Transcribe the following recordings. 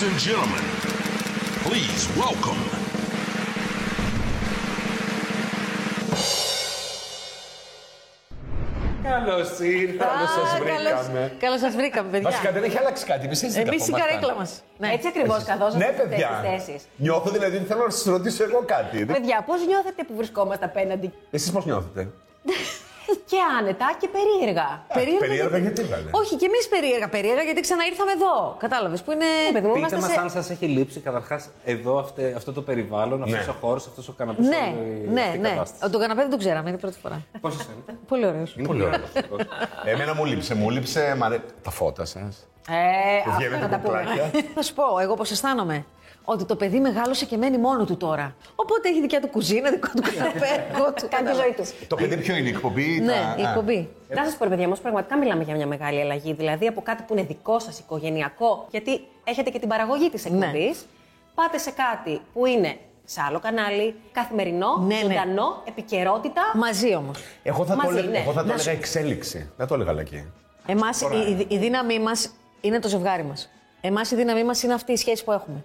Ladies and gentlemen, please welcome. Καλώς ήρθα, καλώ σας βρήκαμε. Καλώς σας βρήκαμε, παιδιά. Βασικά δεν έχει αλλάξει κάτι. Εμεί έτσι Εμείς η καρέκλα μας. Ναι. Έτσι ακριβώς καθώς Ναι, παιδιά. θέσεις. Νιώθω δηλαδή ότι θέλω να σας ρωτήσω εγώ κάτι. Παιδιά, πώς νιώθετε που βρισκόμαστε απέναντι; Εσείς πώς νιώθετε; και άνετα και περίεργα. Περίεργα γιατί βέβαια. Όχι, και εμείς περίεργα. Περίεργα γιατί ξαναήρθαμε εδώ. Κατάλαβες που είναι. Ε, παιδί μου, Πείτε είμαστε μας σε... αν σας έχει λείψει καταρχάς εδώ αυτε- αυτό το περιβάλλον, αυτός Ναι. ο χώρος, αυτός ο καναπές. Ναι, ναι, ναι. Τον καναπέ δεν τον ξέραμε, είναι η πρώτη φορά. Πώς σας φαίνεται; Πολύ ωραίος. Είναι πολύ ωραίος. Εμένα μου λείψε, μου λείψε μ' αρέ- τα φώτα σας. Ε, αυτά Βγαίνετε να τα πούμε. κουκλάκια. Θα σου πω, εγώ πώς αισθάνομαι. Ότι το παιδί μεγάλωσε και μένει μόνο του τώρα. Οπότε έχει δικιά του κουζίνα, δικό του καναπέ, δικό του. Κάνει τη ζωή τους. Το παιδί ποιο είναι, η εκπομπή ή Ναι, τα- η α. εκπομπή. Να σας πω, ρε παιδιά, όμως πραγματικά μιλάμε για μια μεγάλη αλλαγή. Δηλαδή από κάτι που είναι δικό σας, οικογενειακό, γιατί έχετε και την παραγωγή της Ναι. εκπομπής. Πάτε σε κάτι που είναι σε άλλο κανάλι, καθημερινό, Ναι, ναι. ζωντανό, επικαιρότητα. Μαζί όμως. Εγώ θα το Μαζί, έλεγα ναι. εγώ θα το Να έλεγα εξέλιξη. Δεν το έλεγα λακή. Εμάς η, η, η δύναμή μας είναι το ζευγάρι μας. Εμάς η δύναμή μας είναι αυτή η σχέση που έχουμε.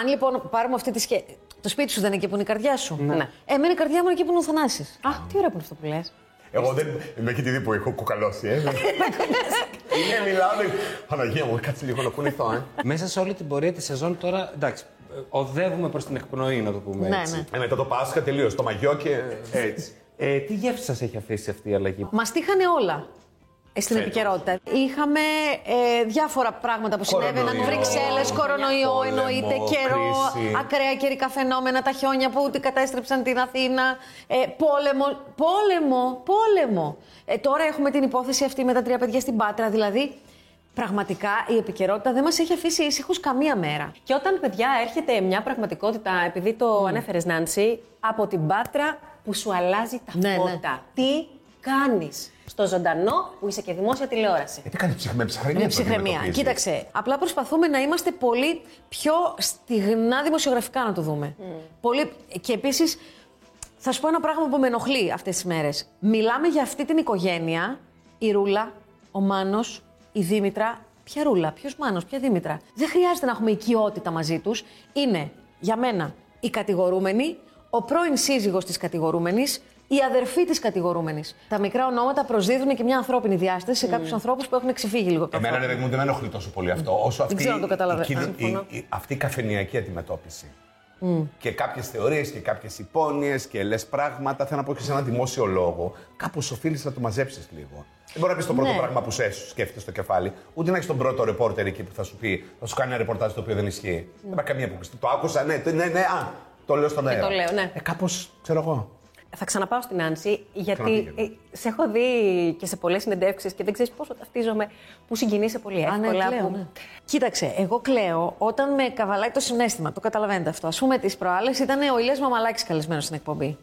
Αν λοιπόν πάρουμε αυτή τη σχέση. Το σπίτι σου δεν είναι εκεί που είναι η καρδιά σου. Ναι. Εμένα η καρδιά μου είναι εκεί που είναι ο Θανάσης. Α, τι ωραίο που είναι αυτό που λες. Εγώ δεν. Με έχετε δει που έχω κουκαλώσει, ε. Είναι, μιλάω. λέει, Παναγία μου, κάτσε λίγο να κουνηθώ, ε. Μέσα σε όλη την πορεία της σεζόν τώρα, εντάξει, ε, οδεύουμε προς την εκπνοή, να το πούμε Ναι, έτσι. ναι. Ε, μετά το Πάσχα τελείως. Το μαγιό και έτσι. Ε, τι γεύση σας έχει αφήσει αυτή η αλλαγή; Μας τύχανε όλα ε, στην Φέτος. επικαιρότητα. Είχαμε ε, διάφορα πράγματα που συνέβαιναν. Κορονοϊό, Βρυξέλλες, κορονοϊό, πόλεμο, εννοείται, καιρό, κρίση. ακραία καιρικά φαινόμενα, τα χιόνια που ούτε κατέστρεψαν την Αθήνα. Ε, πόλεμο, πόλεμο, πόλεμο. Ε, τώρα έχουμε την υπόθεση αυτή με τα τρία παιδιά στην Πάτρα. Δηλαδή, πραγματικά η επικαιρότητα δεν μας έχει αφήσει ήσυχους καμία μέρα. Και όταν, παιδιά, έρχεται μια πραγματικότητα, επειδή το ανέφερες, Νάντσι, από την πάτρα που σου αλλάζει τα Ναι, ναι. φώτα. Τι κάνεις; Στο ζωντανό που είσαι και δημόσια τηλεόραση. Ε, τι κάνει ψυχ- με ψυχραιμία. Με το ψυχραιμία. αντιμετωπίζεις. Κοίταξε, απλά προσπαθούμε να είμαστε πολύ πιο στιγνά δημοσιογραφικά να το δούμε. Πολύ... Και επίσης, θα σου πω ένα πράγμα που με ενοχλεί αυτές τις μέρες. Μιλάμε για αυτή την οικογένεια, η Ρούλα, ο Μάνος, η Δήμητρα. Ποια Ρούλα, ποιος Μάνος, ποια Δήμητρα. Δεν χρειάζεται να έχουμε οικειότητα μαζί τους. Είναι για μένα η κατηγορούμενη, ο πρώην σύζυγος της κατηγορούμενης, η αδερφή της κατηγορούμενης. Τα μικρά ονόματα προσδίδουν και μια ανθρώπινη διάσταση σε κάποιους ανθρώπους που έχουν ξεφύγει λίγο από το Εμένα ρε ανθρώπινο. παιδί μου δεν με ενοχλεί τόσο πολύ αυτό. Όσο αυτή, ξέρω αν το καταλαβα- η, Α, η, συμφωνώ. η- αυτή η καφενειακή αντιμετώπιση. Και κάποιες θεωρίες και κάποιες υπόνοιες και λες πράγματα. Θέλω να πω και σε ένα δημόσιο λόγο. Κάπως οφείλεις να το μαζέψεις λίγο. Δεν μπορεί να πεις το πρώτο Ναι. πράγμα που σε σκέφτεται στο κεφάλι, ούτε να έχεις τον πρώτο ρεπόρτερ εκεί που θα σου πει, θα σου κάνει ένα ρεπορτάζ το οποίο δεν ισχύει. Δεν υπάρχει καμία αποκλειστική. Το άκουσα, ναι, το- ναι, ναι, α, το λέω στον αέρα. το λέω, ναι. Ε, κάπως, ξέρω εγώ. Θα ξαναπάω στην Άνση, γιατί Ξαναπήγαινε. ε, σε έχω δει και σε πολλές συνεντεύξεις και δεν ξέρεις πόσο ταυτίζομαι που συγκινείσαι πολύ Α, ναι, εύκολα. κλαίω, που... ναι. Κοίταξε, εγώ κλαίω όταν με καβαλάει το συνέστημα. Το καταλαβαίνετε αυτό. Α πούμε, τις προάλλες ήταν ο Ηλίας Μαμαλάκης καλεσμένος στην εκπομπή.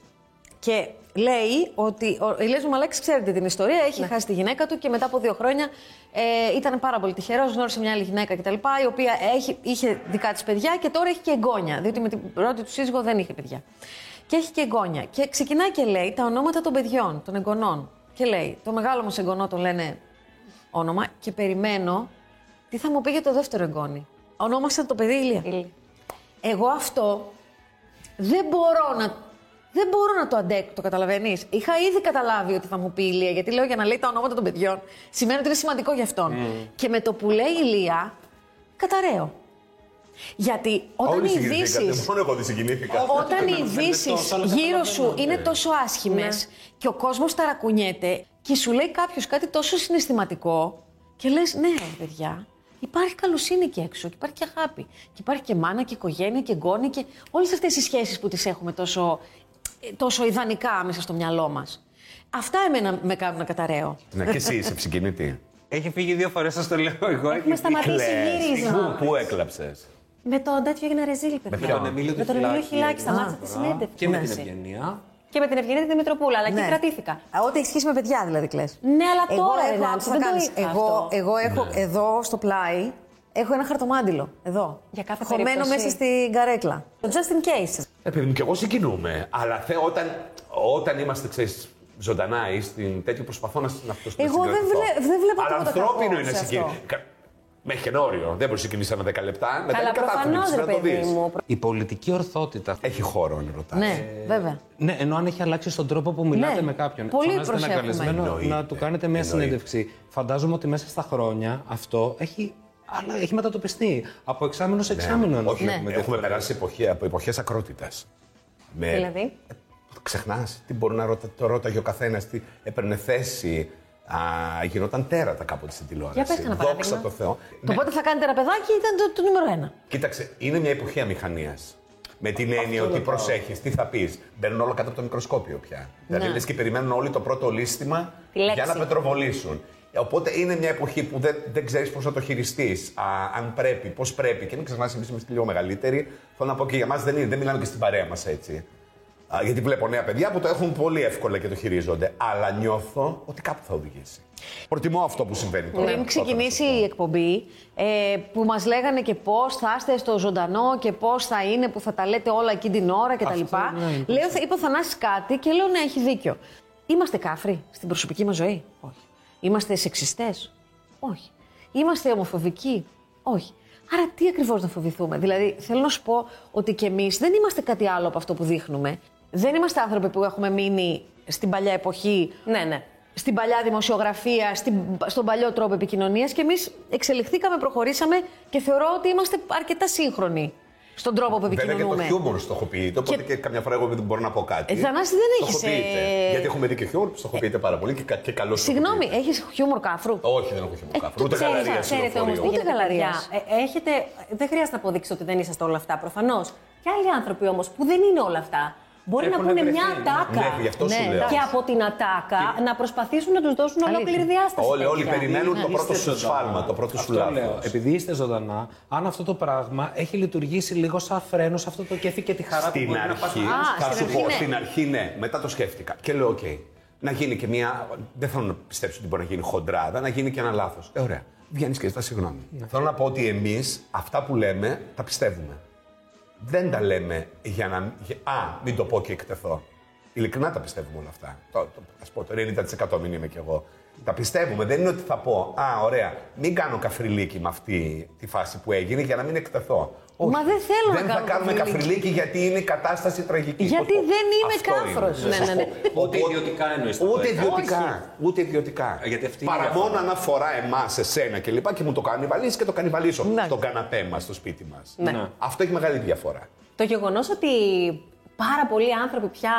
Και λέει ότι ο Ηλίας Μαμαλάκης, ξέρετε την ιστορία, έχει Ναι. χάσει τη γυναίκα του και μετά από δύο χρόνια ε, ήταν πάρα πολύ τυχερός, γνώρισε μια άλλη γυναίκα κτλ. Η οποία έχει, είχε δικά της παιδιά και τώρα έχει και εγγόνια. Διότι με την πρώτη του σύζυγο δεν είχε παιδιά. Και έχει και εγγόνια. Και ξεκινάει και λέει τα ονόματα των παιδιών, των εγγονών. Και λέει: Το μεγάλο μου εγγονό τον λένε όνομα και περιμένω τι θα μου πει για το δεύτερο εγγόνι. Ονόμασα το παιδί Ηλία. Ηλία. Εγώ αυτό δεν μπορώ να, δεν μπορώ να το αντέξω, το καταλαβαίνεις. Είχα ήδη καταλάβει ότι θα μου πει η Ηλία, γιατί λέω για να λέει τα ονόματα των παιδιών, σημαίνει ότι είναι σημαντικό για αυτόν. Και με το που λέει η Ηλία, καταραίω. Γιατί όταν Όλοι οι συγκινηθήκατε, ειδήσει. Μόνο εγώ δεν συγκινήθηκα. Όταν οι Καταλαβαίνετε ειδήσεις τόσο, αλλά γύρω σου καταλαβαίνω, είναι ναι. τόσο άσχημες και ο κόσμος ταρακουνιέται και σου λέει κάποιος κάτι τόσο συναισθηματικό και λες: Ναι, ρε παιδιά, υπάρχει καλοσύνη εκεί έξω και υπάρχει και αγάπη. Και υπάρχει και μάνα και οικογένεια και γκόνη και όλες αυτές οι σχέσεις που τις έχουμε τόσο, ε, τόσο ιδανικά μέσα στο μυαλό μας. Αυτά εμένα με κάνουν να καταραίω. Ναι, και εσύ είσαι συγκινητή. Έχει φύγει δύο φορές, σας το λέω εγώ. Έχουμε σταματήσει γύρισμα. Πού, πού έκλαψες; Με τον τέτοιο έγινε ρεζίλ, παιδιά. ποιον; τον Εμίλιο Με τον Εμίλιο Χιλάκη. Χιλάκη, σταμάτησα Α, τη συνέντευξη. Και με Ναι. την Ευγενία. Και με την Ευγενία τη Μητροπούλα, αλλά εκεί κρατήθηκα. Α, Ό,τι έχεις σχέση με παιδιά δηλαδή κλαις. Ναι, αλλά Εγώ τώρα ρε έχω, Νάνση, άκουσα δεν να το κάνεις. είχα εγώ, αυτό. εγώ έχω εδώ στο πλάι έχω ένα χαρτομάντιλο. Εδώ. Για κάθε Χωμένο περίπτωση. μέσα στην καρέκλα. Το just in case. Επειδή μου και εγώ συγκινούμε, αλλά θε, όταν, όταν είμαστε, ξέρεις, ζωντανά ή στην τέτοιο προσπαθώ να, να αυτό Εγώ δεν βλέ- δεν βλέπω Αλλά τίποτα ανθρώπινο κακό είναι σε συγκίνηση. Αυτό. Κα- Με έχει ένα όριο. Δεν μπορείς να ξεκινήσεις ένα 10 λεπτά. Μετά Καλά, είναι κατάθλιψη, προφανώς ρε να το παιδί δεις. μου. Η πολιτική ορθότητα. Έχει χώρο, αν ρωτάς. Ναι, βέβαια. Ναι, ενώ αν έχει αλλάξει στον τρόπο που μιλάτε Ναι, με κάποιον. πολύ φωνάζετε έναν προσέχουμε. καλεσμένο Εννοείται. να του κάνετε μια Εννοείται. συνέντευξη. Φαντάζομαι ότι μέσα στα χρόνια αυτό έχει, αλλά έχει μετατοπιστεί. Από εξάμεινο σε εξάμεινο. Ναι. Όχι, Ναι. έχουμε, έχουμε περάσει εποχή, από εποχές ακρότητας. Με... Δηλαδή. Ξεχνάς τι μπορεί να ρώτα, το ρώταγε ο καθένας, τι έπαιρνε θέση. Α, γινόταν τέρατα κάποτε στην τηλεόραση. Για πες κανένα Δόξα παράδειγμα. τω Θεώ. Το πότε θα κάνετε ένα παιδάκι ήταν το, το νούμερο ένα. Κοίταξε, είναι μια εποχή αμηχανίας. Με την έννοια ότι προσέχεις, τι θα πεις. Μπαίνουν όλα κάτω από το μικροσκόπιο πια. Δηλαδή Ναι. λες και περιμένουν όλοι το πρώτο λίστημα Τη λέξη. για να πετροβολήσουν. Ε, Οπότε είναι μια εποχή που δεν, δεν ξέρεις πώς να το χειριστείς. Αν πρέπει, πώς πρέπει. Και μην ξεχνάς, εμείς είμαστε λίγο μεγαλύτεροι. Θέλω να πω και για μας δεν είναι, δεν μιλάμε και στην παρέα μας έτσι. Α, γιατί βλέπω νέα παιδιά που το έχουν πολύ εύκολα και το χειρίζονται. Αλλά νιώθω ότι κάπου θα οδηγήσει. Προτιμώ αυτό που συμβαίνει τώρα. Πριν ξεκινήσει η εκπομπή, ε, που μας λέγανε και πώς θα είστε στο ζωντανό και πώς θα είναι που θα τα λέτε όλα εκείνη την ώρα κτλ. ναι, Λέω, θα- είπε ο Θανάσης κάτι και λέω ναι, έχει δίκιο. Είμαστε κάφροι στην προσωπική μας ζωή; Όχι. Είμαστε σεξιστές; Όχι. Είμαστε ομοφοβικοί; Όχι. Άρα τι ακριβώς να φοβηθούμε; Δηλαδή, θέλω να σου πω ότι κι εμείς δεν είμαστε κάτι άλλο από αυτό που δείχνουμε. Δεν είμαστε άνθρωποι που έχουμε μείνει στην παλιά εποχή Ναι, ναι. στην παλιά δημοσιογραφία, στην, στον παλιό τρόπο επικοινωνίας και εμείς εξελιχθήκαμε, προχωρήσαμε και θεωρώ ότι είμαστε αρκετά σύγχρονοι στον τρόπο που Βέβαια και το επικοινωνούμε. χιούμορ στοχοποιείται, οπότε και, Και- καμιά φορά εγώ δεν μπορώ να πω κάτι. Ε, Θανάση, δεν έχεις, Στοχοποιείται. ε, Γιατί έχουμε δει και χιούμορ που στοχοποιείται πάρα πολύ και, κα- και καλό Συγγνώμη, έχεις χιούμορ κάφρου; Όχι, δεν έχω χιούμορ Ε, κάφρου. το Ούτε ξέρεις, γαλαρία Ξέρετε όμως τι Ούτε γίνεται. γαλαρίας. παιδιά. Ε, έχετε, δεν χρειάζεται να αποδείξετε ότι δεν είσαστε όλα αυτά, προφανώς. Και άλλοι άνθρωποι όμως που δεν είναι όλα αυτά. Μπορεί Έχουν να πούνε βρεθεί. μια ατάκα. Ναι, γι' αυτό σου Ναι, λέω. εντάξει. Και από την ατάκα να προσπαθήσουν να τους δώσουν Αλήθεια. ολόκληρη διάσταση. Όλοι, όλοι τέτοια. περιμένουν το Είστε πρώτο σου ζωντανά. σφάλμα, το πρώτο σου Αυτό λέω. λάθος. Επειδή είστε ζωντανά, αν αυτό το πράγμα έχει λειτουργήσει λίγο σαν φρένο σε αυτό το κέφι και τη χαρά που Στην μπορεί να πας αρχή, να Α, θα στην σου αρχή πω, ναι. στην αρχή ναι, μετά το σκέφτηκα. Και λέω, οκ, να γίνει και μια. Δεν θέλω να πιστέψω ότι μπορεί να γίνει χοντράδα, να γίνει και ένα λάθος. Ε, ωραία. Βγαίνεις και ζητάς συγγνώμη. Θέλω να πω ότι εμείς αυτά που λέμε τα πιστεύουμε. Δεν τα λέμε για να. για- Α, μην το πω και εκτεθώ. Ειλικρινά τα πιστεύουμε όλα αυτά. Το, το, ας πω, το 90% μην είμαι κι εγώ. Τα πιστεύουμε. Δεν είναι ότι θα πω, Α, ωραία, μην κάνω καφριλίκι με αυτή τη φάση που έγινε για να μην εκτεθώ. Μα δεν θέλω να δεν θα κάνω κάνουμε καφριλίκι. καφριλίκι γιατί είναι η κατάσταση τραγική. Γιατί Πώς πω. δεν είμαι Αυτό κάφρος. είναι. Ναι, ναι, ναι. Ούτε ιδιωτικά εννοείς το Ούτε πω, έτσι. ιδιωτικά. Ούτε ιδιωτικά. Ε, γιατί αυτή είναι η Παρά διαφορά. μόνο αν αφορά εμάς, εσένα και λοιπά και μου το κανιβαλίσει και το κανιβαλίσω Εντάξει. στον καναπέ μας, στο σπίτι μας. Ναι. Αυτό έχει μεγάλη διαφορά. Το γεγονός ότι πάρα πολλοί άνθρωποι πια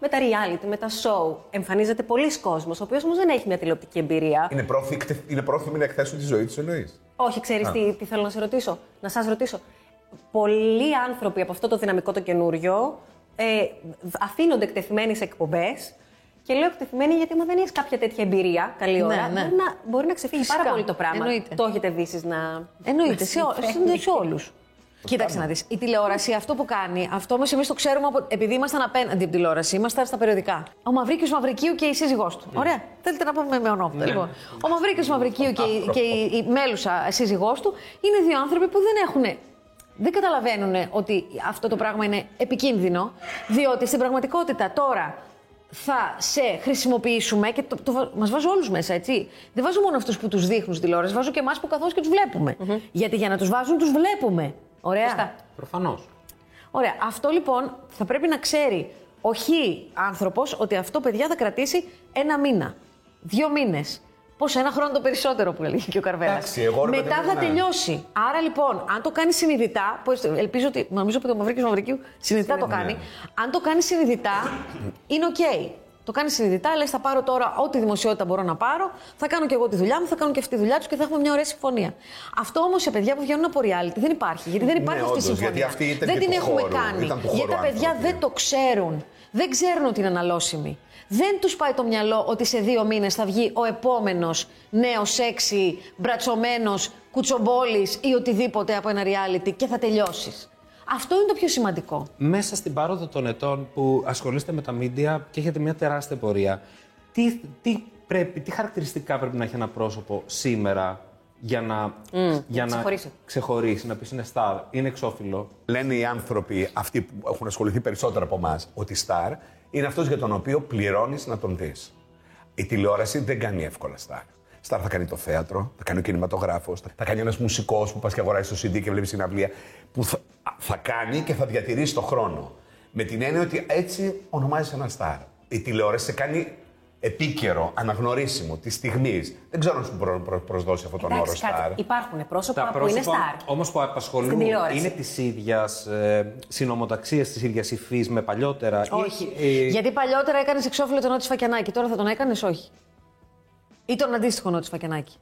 με τα reality, με τα show, εμφανίζεται πολλοί κόσμος, ο οποίος όμως δεν έχει μια τηλεοπτική εμπειρία. Είναι, πρόθυ- είναι πρόθυμοι να εκθέσουν τη ζωή τους, εννοείς; Όχι, ξέρεις τι, τι θέλω να σε ρωτήσω. Να σας ρωτήσω. Πολλοί άνθρωποι από αυτό το δυναμικό το καινούριο ε, αφήνονται εκτεθειμένοι σε εκπομπές. Και λέω εκτεθειμένοι γιατί άμα δεν έχεις κάποια τέτοια εμπειρία, καλή Ναι, ώρα, ναι. Μπορεί, να, μπορεί να ξεφύγει Φυσικά. πάρα πολύ το πράγμα. Εννοείται. Το έχετε δει εσείς να. Εννοείται, σε, να ό- συμβαίνει. σε, σε όλους. Κοίταξε να δεις. Η τηλεόραση αυτό που κάνει, αυτό όμως εμείς το ξέρουμε από, επειδή ήμασταν απέναντι από την τηλεόραση, ήμασταν στα περιοδικά. Ο Μαυρίκιος Μαυρικίου και η σύζυγός του. Ωραία. Θέλετε να πούμε με ονόματα. Λοιπόν, ο Μαυρίκιος Μαυρικίου και, η, και η, η μέλουσα σύζυγός του είναι δύο άνθρωποι που δεν έχουν. Δεν καταλαβαίνουν ότι αυτό το πράγμα είναι επικίνδυνο, διότι στην πραγματικότητα τώρα θα σε χρησιμοποιήσουμε και το, το, μας βάζω όλους μέσα, έτσι. Δεν βάζω μόνο αυτούς που τους δείχνουν στην τηλεόραση, βάζω και εμάς που καθώς και τους βλέπουμε. Γιατί για να τους βάζουν τους βλέπουμε. Ωραία. Σωστά. Προφανώς. Ωραία. Αυτό λοιπόν θα πρέπει να ξέρει ο χ άνθρωπος ότι αυτό παιδιά θα κρατήσει ένα μήνα, δύο μήνες. Πώς ένα χρόνο το περισσότερο που έλεγε και ο Καρβέλας. Εντάξει, εγώ, ρε παιδί Μετά μου, θα ναι. τελειώσει. Άρα λοιπόν, αν το κάνει συνειδητά, που ελπίζω ότι. Νομίζω ότι ο Μαυρίκιος Μαυρικίου συνειδητά το κάνει. Αν το κάνει συνειδητά, είναι οκ. Το κάνει συνειδητά, λες: Θα πάρω τώρα ό,τι δημοσιότητα μπορώ να πάρω, θα κάνω και εγώ τη δουλειά μου, θα κάνω και αυτή τη δουλειά τους και θα έχουμε μια ωραία συμφωνία. Αυτό όμως σε παιδιά που βγαίνουν από reality δεν υπάρχει. Γιατί δεν υπάρχει Ναι, αυτή η όντως, συμφωνία. γιατί αυτή ήταν δεν και την του έχουμε χώρου, κάνει. ήταν του Γιατί χώρου τα παιδιά άνθρωποι. δεν το ξέρουν. Δεν ξέρουν ότι είναι αναλώσιμοι. Δεν τους πάει το μυαλό ότι σε δύο μήνες θα βγει ο επόμενος νέος σεξι, μπρατσωμένος, κουτσομπόλης ή οτιδήποτε από ένα reality και θα τελειώσεις. Αυτό είναι το πιο σημαντικό. Μέσα στην πάροδο των ετών που ασχολείστε με τα μίντια και έχετε μια τεράστια πορεία, τι, τι, πρέπει, τι χαρακτηριστικά πρέπει να έχει ένα πρόσωπο σήμερα για να, για να ξεχωρίσει. ξεχωρίσει, να πεις είναι star, είναι εξώφυλλο. Λένε οι άνθρωποι, αυτοί που έχουν ασχοληθεί περισσότερο από εμάς, ότι στάρ είναι αυτός για τον οποίο πληρώνεις να τον δεις. Η τηλεόραση δεν κάνει εύκολα στάρ. Σταρ θα κάνει το θέατρο, θα κάνει ο κινηματογράφος, θα κάνει ένας μουσικός που πας και αγοράζει το CD και βλέπεις συναυλία. Που θα, θα κάνει και θα διατηρήσει το χρόνο. Με την έννοια ότι έτσι ονομάζει ένα στάρ. Η τηλεόραση σε κάνει επίκαιρο, αναγνωρίσιμο της στιγμής. Δεν ξέρω αν σου μπορώ να προ- προσδώσει αυτόν τον όρο Εντάξει, στάρ. κάτσε. Υπάρχουν πρόσωπα, Τα που είναι πρόσωπα στάρ. όμως που απασχολούν Στην τηλεόραση. είναι της ίδιας ε, συνομοταξία, της ίδιας υφής με παλιότερα. ή Όχι. έχει, ε, Γιατί παλιότερα έκανες εξώφυλλο τον Νότι Φακιανάκη, τώρα θα τον έκανες, όχι. Ή τον αντίστοιχο Νότι Φακιανάκη.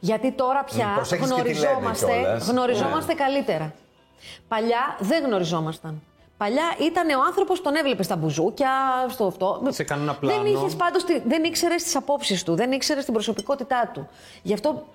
Γιατί τώρα πια Μ, προσέχεις και τι λένε γνωριζόμαστε, κιόλας. γνωριζόμαστε καλύτερα. Παλιά δεν γνωριζόμασταν. Παλιά ήταν ο άνθρωπος, τον έβλεπες στα μπουζούκια, στο αυτό. Σε κανένα πλάνο. Δεν είχες πάντως, δεν ήξερες τις απόψεις του, δεν ήξερες την προσωπικότητά του. Γι' αυτό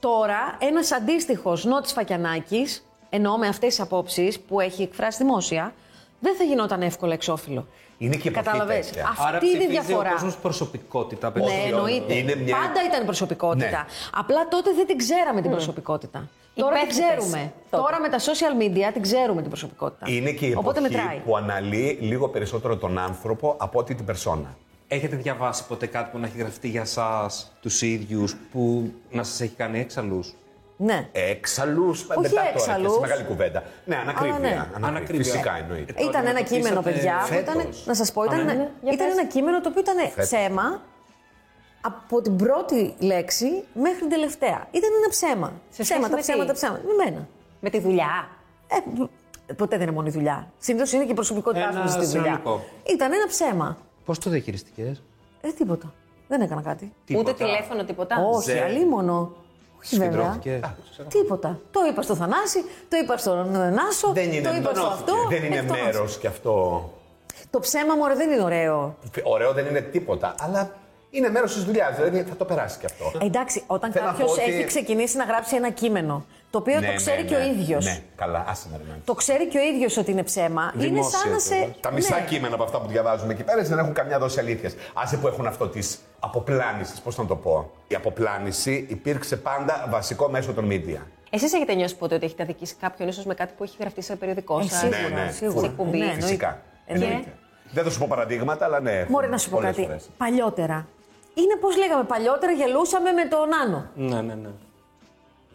τώρα ένας αντίστοιχος Νότι Φακιανάκης, εννοώ με αυτές τις απόψεις που έχει εκφράσει δημόσια, δεν θα γινόταν εύκολα εξώφυλλο. Είναι και η εποχή Καταλαβες. τέτοια. Αυτή Άρα είναι η ψηφίζει διαφορά. ο κόσμος προσωπικότητα. Ναι, περισσότερο. εννοείται. Είναι μια- Πάντα ήταν προσωπικότητα. Ναι. Απλά τότε δεν την ξέραμε την προσωπικότητα. Τώρα την Υπέθετες ξέρουμε. τότε. Τώρα με τα social media την ξέρουμε την προσωπικότητα. Είναι και η Οπότε εποχή μετράει. που αναλύει λίγο περισσότερο τον άνθρωπο από ότι την περσόνα. Έχετε διαβάσει ποτέ κάτι που να έχει γραφτεί για εσά τους ίδιους που να σας έχει κάνει έξαλλους; Ναι. Έξαλλους, μετά τώρα έξαλλους. έρχεσαι μεγάλη κουβέντα. Ναι, ανακρίβεια. ναι. ανακρίβεια. Ανακρίβεια. Φυσικά εννοείται. Ε, Ήταν ένα κείμενο, αντιμετωπίσατε παιδιά, που ήταν. φέτος. Να σας πω, ήταν, Α, ναι, ναι. Για ήταν πες. ένα κείμενο το οποίο ήταν ψέμα από την πρώτη λέξη μέχρι την τελευταία. Ήταν ένα ψέμα. Σε σχέση ψέματα, με τι; ψέματα, ψέματα. Με μένα. Με τη δουλειά; Ε, π- ποτέ δεν είναι μόνο η δουλειά. Συνήθως είναι και η προσωπικότητά Ένα σου στη δουλειά. συνολικό. Ήταν ένα ψέμα. Πώς το διαχειριστήκε, Ε, τίποτα. Δεν έκανα κάτι. Ούτε τηλέφωνο, τίποτα; Όχι, Ζε. αλίμονο. Όχι βέβαια. Σκεντρώθηκε. Τίποτα. Το είπα στο Θανάση, το είπα στον Νάσο, Δεν είναι, το είπα στο αυτό. δεν είναι ε, αυτό. μέρος κι αυτό. Το ψέμα μου δεν είναι ωραίο. Ωραίο δεν είναι τίποτα, αλλά είναι μέρος της δουλειάς. Δηλαδή θα το περάσει κι αυτό. Ε, εντάξει, όταν Θέλω να κάποιος πω ότι- έχει ξεκινήσει να γράψει ένα κείμενο, το οποίο Ναι, το ξέρει ναι, και ο ναι. ίδιος. Ναι, καλά, άσε με ρε, ναι. Το ξέρει και ο ίδιος ότι είναι ψέμα. είναι Δημόσια σαν να σε. κιόλας. Τα μισά Ναι. κείμενα από αυτά που διαβάζουμε εκεί πέρα δεν έχουν καμιά δόση αλήθειας. Άσε που έχουν αυτό της αποπλάνησης, πώς να το πω; Η αποπλάνηση υπήρξε πάντα βασικό μέσο των media. Εσείς έχετε νιώσει ποτέ ότι έχετε αδικήσει κάποιον, ίσως με κάτι που έχει γραφτεί σε περιοδικό Ε, σας. σίγουρα, Ναι, ναι, σίγουρα. φουλ. εκπομπή. Ναι, εννοείται. Φυσικά. Εννοείται. Εννοείται. Δεν θα σου πω παραδείγματα, αλλά ναι. Μωρέ να σου πω πολλές κάτι. φορές. Παλιότερα. Είναι πώς λέγαμε παλιότερα, γελούσαμε με τον Άνω. Ναι, ναι, ναι.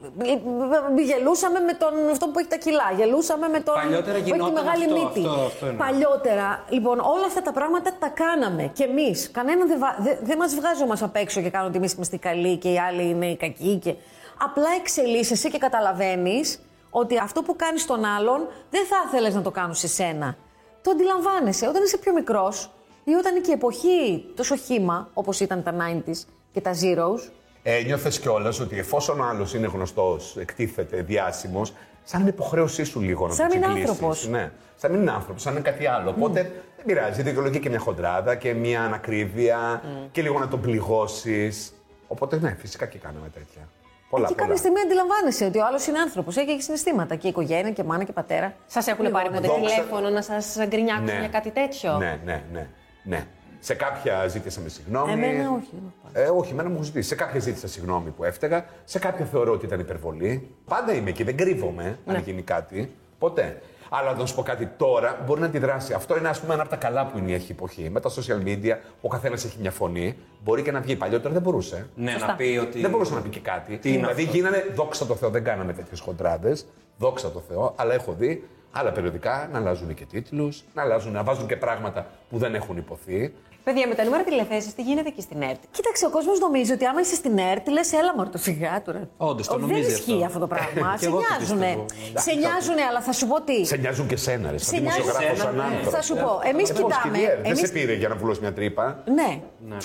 Ε, Γελούσαμε με τον αυτό που έχει τα κιλά. Γελούσαμε με τον Παλιότερα που έχει τη γινόταν μεγάλη αυτό, μύτη. αυτό, αυτό εννοώ. Παλιότερα, λοιπόν, όλα αυτά τα πράγματα τα κάναμε κι εμείς. Κανένα δεν βα... δε, δεν μας βγάζει όμως απ' έξω και κάνουν ότι εμείς είμαστε οι καλοί και οι άλλοι είναι οι κακοί. Και... Απλά εξελίσσεσαι και καταλαβαίνεις ότι αυτό που κάνεις στον άλλον δεν θα ήθελε να το κάνουν σε σένα. Το αντιλαμβάνεσαι. Όταν είσαι πιο μικρός ή όταν είναι και η εποχή τόσο χήμα, όπως ήταν τα 90s και τα Zeros, Ε, Νιώθες κιόλας ότι εφόσον ο άλλος είναι γνωστός, εκτίθεται, διάσημος, σαν είναι υποχρέωσή σου λίγο να Σαν το να είναι τσιγκλίσεις. άνθρωπος. Ναι. Σαν να είναι άνθρωπος, σαν να είναι κάτι άλλο. Οπότε δεν πειράζει. Δικαιολογεί και μια χοντράδα και μια ανακρίβεια και λίγο να τον πληγώσεις. Οπότε ναι, φυσικά και κάναμε τέτοια. Πολλά, και πολλά. κάποια στιγμή αντιλαμβάνεσαι ότι ο άλλος είναι άνθρωπος. Έχει και συναισθήματα και οικογένεια και μάνα και πατέρα. Σας έχουν Λοιπόν, πάρει ποτέ δόξα- τηλέφωνο να σας γκρινιάξουν Ναι. για κάτι τέτοιο; Ναι, ναι, ναι. Ναι. Σε κάποια ζήτησαμε συγγνώμη. Εμένα όχι. Ε, όχι, εμένα μου έχουν ζητήσει. Σε κάποια ζήτησα συγγνώμη που έφταιγα. Σε κάποια θεωρώ ότι ήταν υπερβολή. Πάντα είμαι εκεί, δεν κρύβομαι Ναι. αν γίνει κάτι. Ποτέ. Αλλά να σου πω κάτι τώρα, μπορεί να αντιδράσει. Αυτό είναι ας πούμε, ένα από τα καλά που είναι η έχει εποχή. Με τα social media, ο καθένας έχει μια φωνή. Μπορεί και να βγει. Παλιότερα δεν μπορούσε. Ναι, να πει ότι. Δεν μπορούσε να πει και κάτι. Τι είναι δηλαδή αυτό; γίνανε, δόξα τω Θεώ, δεν κάναμε τέτοιες χοντράδες. Δόξα τω Θεώ, αλλά έχω δει άλλα περιοδικά να αλλάζουν και τίτλου, να αλλάζουν, να βάζουν και πράγματα που δεν έχουν υποθεί. Παιδιά, με τα νούμερα τηλεθέσει, τι γίνεται εκεί στην ΕΡΤ. Κοίταξε, ο κόσμο νομίζει ότι άμα είσαι στην ΕΡΤ, λε, έλα μωρέ το σιγά τώρα. Όντως, το Όχι, νομίζει Δεν ισχύει αυτό. αυτό το πράγμα. Κι σε εγώ το νοιάζουνε. πιστεύω. Σε νοιάζουνε, αλλά θα σου πω τι. Σε νοιάζουν και σένα, ρε. Σαν Σε νοιάζουν δημοσιογράφο, σένα, σαν ναι. άνθρωπο. Θα σου πω, εμείς Ε, πώς, κοιτάμε, και διέρ, Δεν εμείς- σε πήρε για να βουλώσει μια τρύπα. Ναι.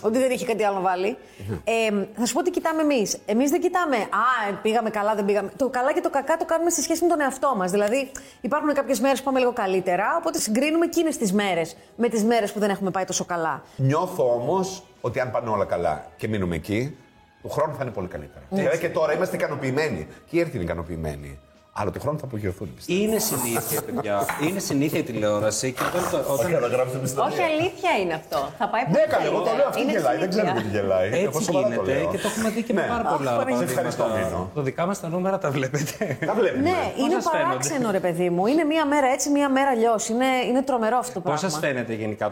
Ότι δεν είχε κάτι άλλο να βάλει. Ε, θα σου πω τι κοιτάμε εμεί. Εμεί δεν κοιτάμε, Α, πήγαμε καλά, δεν πήγαμε. Το καλά και το κακά το κάνουμε σε σχέση με τον εαυτό μα. Δηλαδή, υπάρχουν κάποιες μέρες που πάμε λίγο καλύτερα, οπότε συγκρίνουμε εκείνε τι μέρες με τις μέρες που δεν έχουμε πάει τόσο καλά. Νιώθω όμως ότι αν πάνε όλα καλά και μείνουμε εκεί, του χρόνου θα είναι πολύ καλύτερα. Δηλαδή και τώρα είμαστε ικανοποιημένοι. Και η ΕΡΤ είναι ικανοποιημένη. Αλλά του χρόνου θα απογειωθούν, πιστεύω. Είναι συνήθεια, παιδιά. Είναι συνήθεια η τηλεόραση και όταν. το- όταν... να γράψετε πιστοποιία. Όχι, αλήθεια είναι αυτό. Θα πάει Ναι, πολύ καλέ, εγώ το καλύτερα. λέω. Αυτή Είναι γελάει. Δεν ξέρω συνήθεια. τι γελάει. Εγώ Έτσι σοβαρά το γίνεται λέω. και το έχουμε δει και με Ναι. πάρα πολλά Αχ, άλλα Παναγία. Σε ευχαριστώ, παραδείγματα. Μίνο. Το δικά μας τα νούμερα τα βλέπετε. Τα βλέπουμε. Ναι, είναι σας φαίνονται; παράξενο, ρε παιδί μου. Είναι μία μέρα έτσι, μία μέρα αλλιώς. Είναι, είναι τρομερό αυτό το Πώς πράγμα. σα φαίνεται γενικά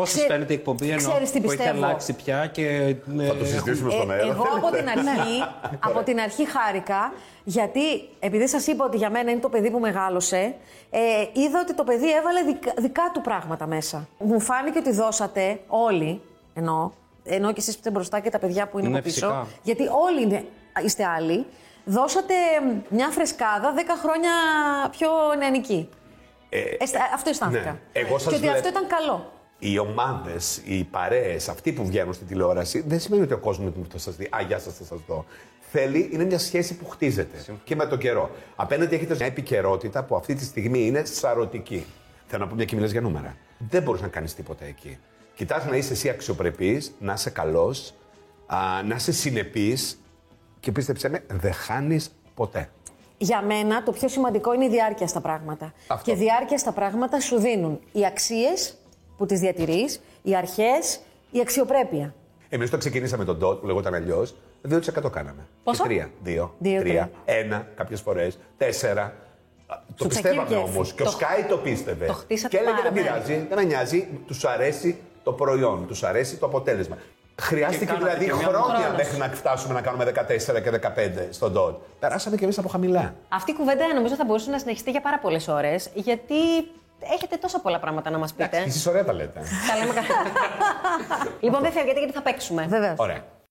το. Πώς σα Ξέ- φαίνεται η εκπομπή ενώ ξέρεις τι που έχει πιστεύω. αλλάξει πια και. ε, Θα το συζητήσουμε στον Ε, αέρα. εγώ από την, θέλετε; αρχή, από την αρχή χάρηκα, γιατί επειδή σας είπα ότι για μένα είναι το παιδί που μεγάλωσε, ε, είδα ότι το παιδί έβαλε δικά, δικά του πράγματα μέσα. Μου φάνηκε ότι δώσατε όλοι, ενώ, ενώ και εσείς που είστε μπροστά και τα παιδιά που είναι Ναι, από πίσω, φυσικά. γιατί όλοι είναι, είστε άλλοι, δώσατε μια φρεσκάδα 10 χρόνια πιο νεανική. Αισθα- αυτό αισθάνθηκα. ναι. Εγώ σας και ότι βλέπω- αυτό ήταν καλό. Οι ομάδες, οι παρέες, αυτοί που βγαίνουν στην τηλεόραση, δεν σημαίνει ότι ο κόσμος θα σας δει. Α, γεια σας, θα σας δω. Θέλει, είναι μια σχέση που χτίζεται και με τον καιρό. Απέναντι έχετε μια επικαιρότητα που αυτή τη στιγμή είναι σαρωτική. Θέλω να πω μια και μιλάς για νούμερα. Δεν μπορείς να κάνεις τίποτα εκεί. Κοιτάς να είσαι εσύ αξιοπρεπής, να είσαι καλός, να είσαι συνεπής και πίστεψέ με, δεν χάνεις ποτέ. Για μένα το πιο σημαντικό είναι η διάρκεια στα πράγματα. Αυτό. Και διάρκεια στα πράγματα σου δίνουν οι αξίες που τις διατηρείς, οι αρχές, η αξιοπρέπεια. Εμείς το ξεκινήσαμε τον DOT που λεγόταν αλλιώς, 2% κάναμε. Πόσο; Και τρία. Δύο. Δύο, τρία. τρία. Ένα κάποιες φορές. Τέσσερα. Α, Το Σου πιστεύαμε τσακίρκε. όμως. Και ο Το- Sky το πίστευε. το χτίσατε και έλεγε πάρα δεν πολύ. πειράζει, δεν με νοιάζει, τους αρέσει το προϊόν, τους αρέσει το αποτέλεσμα. Χρειάστηκε κάνατε δηλαδή και μια χρόνια χρόνος. μέχρι να φτάσουμε να κάνουμε 14 και 15 στον DOT. Περάσαμε κι εμείς από χαμηλά. Αυτή η κουβέντα νομίζω θα μπορούσε να συνεχιστεί για πάρα πολλές ώρες, γιατί έχετε τόσα πολλά πράγματα να μας πείτε. Εσείς ωραία τα λέτε. Τα λέμε καθόλου. λοιπόν, δεν φεύγετε γιατί θα παίξουμε. Βεβαίως. Ωραία.